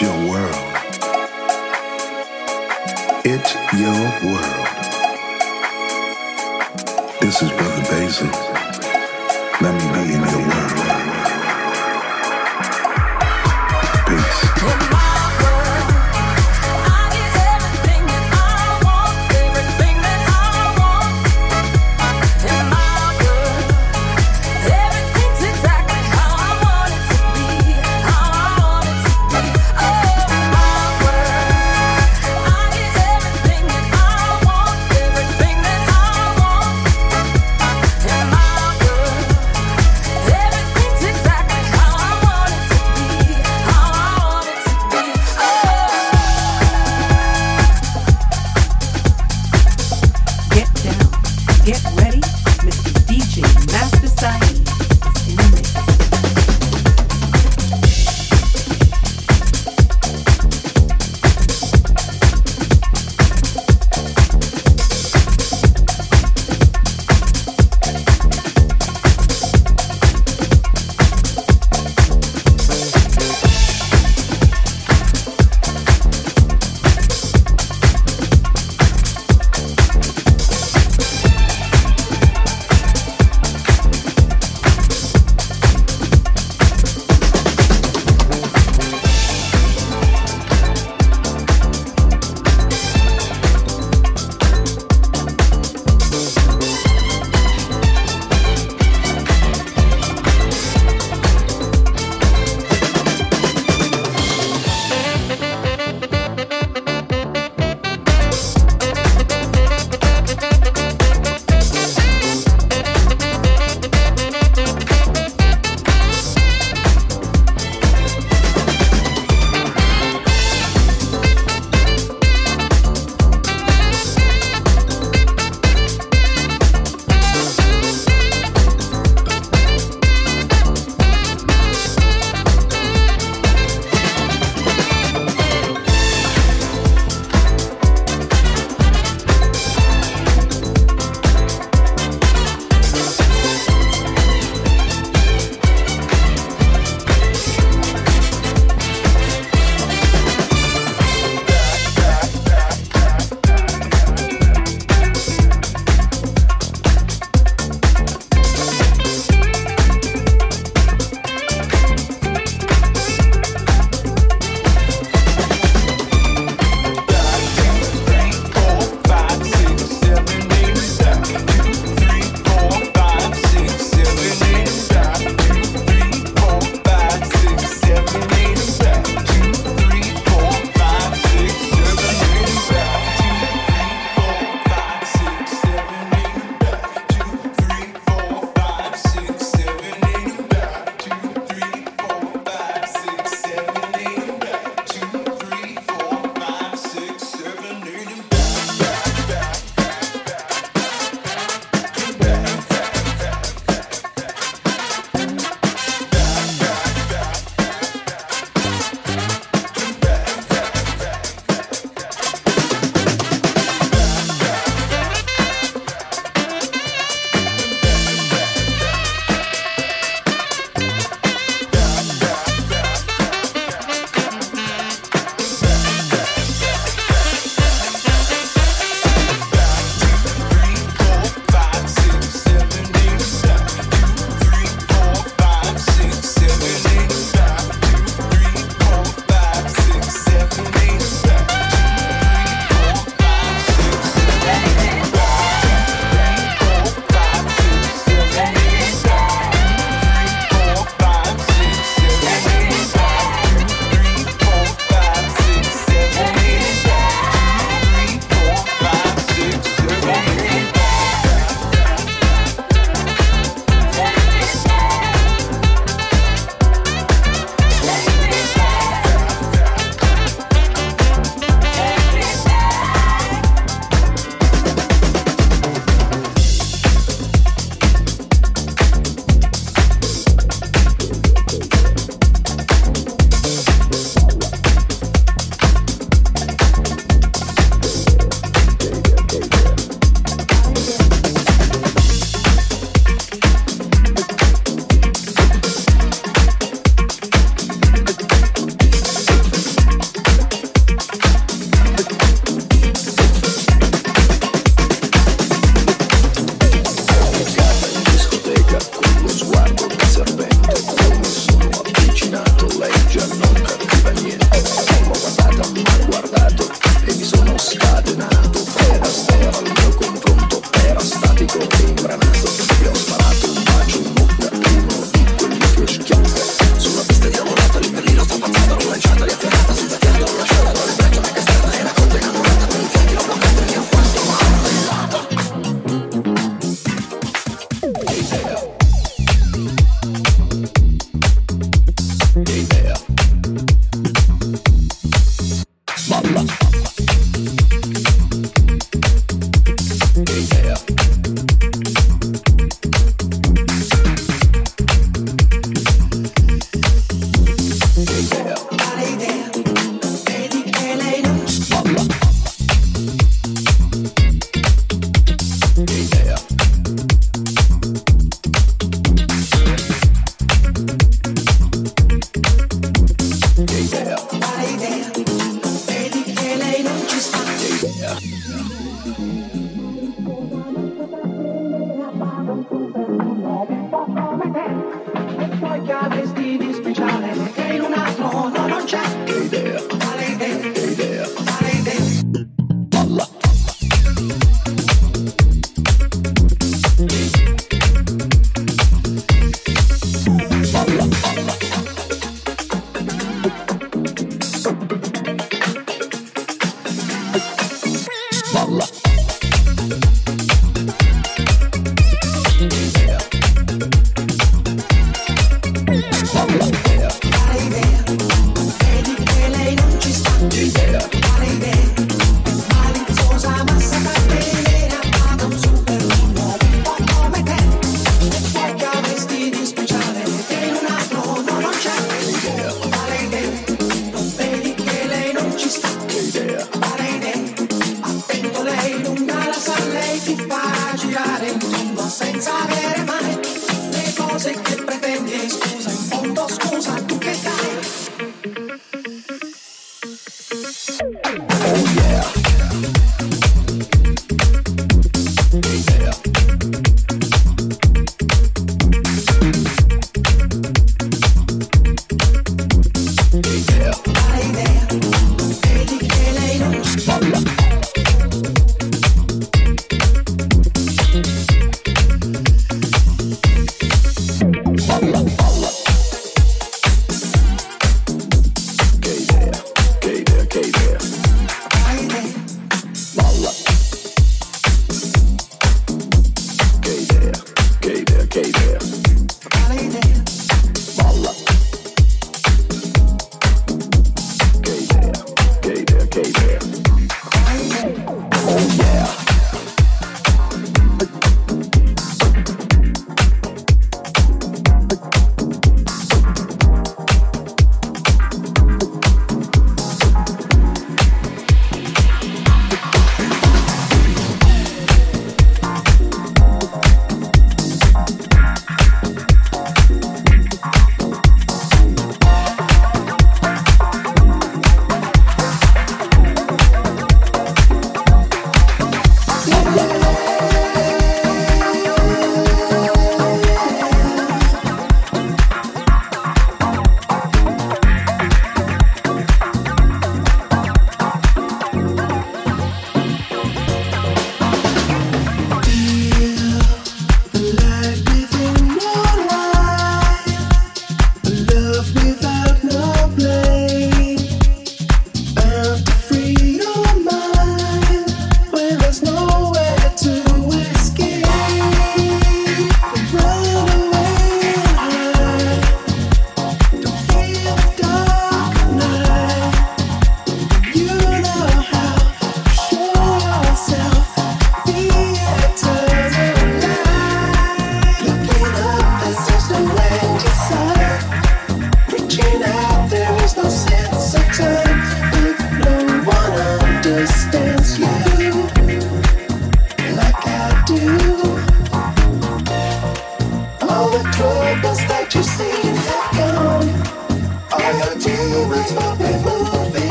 It's your world. It's your world. This is Brother Basil. Let me be in your world.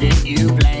Accident, you planned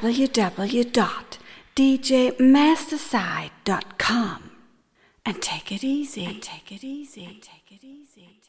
www.djmastersaid.com and take it easy. And take it easy. And Take it easy.